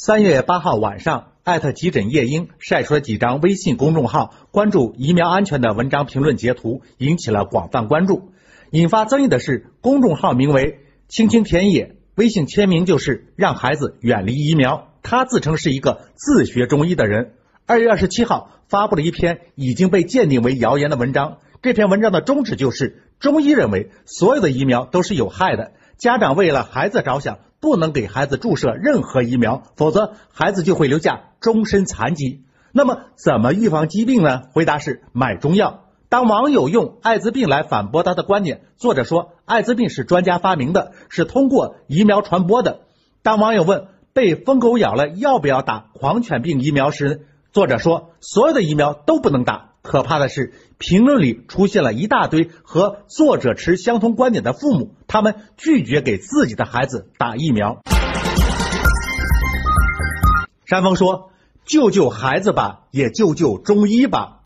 三月八号晚上，艾特急诊夜莺晒出了几张微信公众号关注疫苗安全的文章评论截图，引起了广泛关注。引发争议的是，公众号名为“青青田野”，微信签名就是让孩子远离疫苗。他自称是一个自学中医的人。二月二十七号发布了一篇已经被鉴定为谣言的文章。这篇文章的宗旨就是，中医认为所有的疫苗都是有害的，家长为了孩子着想。不能给孩子注射任何疫苗，否则孩子就会留下终身残疾。那么怎么预防疾病呢？回答是买中药。当网友用艾滋病来反驳他的观点，作者说艾滋病是专家发明的，是通过疫苗传播的。当网友问被疯狗咬了要不要打狂犬病疫苗时，作者说所有的疫苗都不能打。可怕的是，评论里出现了一大堆和作者持相同观点的父母，他们拒绝给自己的孩子打疫苗。山峰说：“救救孩子吧，也救救中医吧。”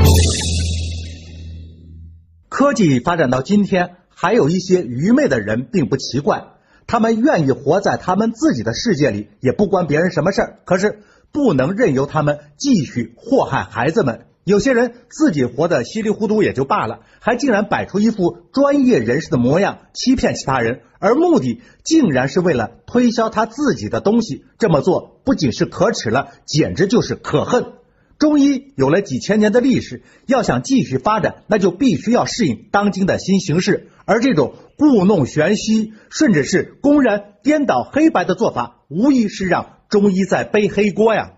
科技发展到今天，还有一些愚昧的人并不奇怪，他们愿意活在他们自己的世界里，也不关别人什么事儿。可是不能任由他们继续祸害孩子们。有些人自己活得稀里糊涂也就罢了，还竟然摆出一副专业人士的模样，欺骗其他人，而目的竟然是为了推销他自己的东西。这么做不仅是可耻了，简直就是可恨。中医有了几千年的历史，要想继续发展，那就必须要适应当今的新形势。而这种故弄玄虚，甚至是公然颠倒黑白的做法，无疑是让中医在背黑锅呀。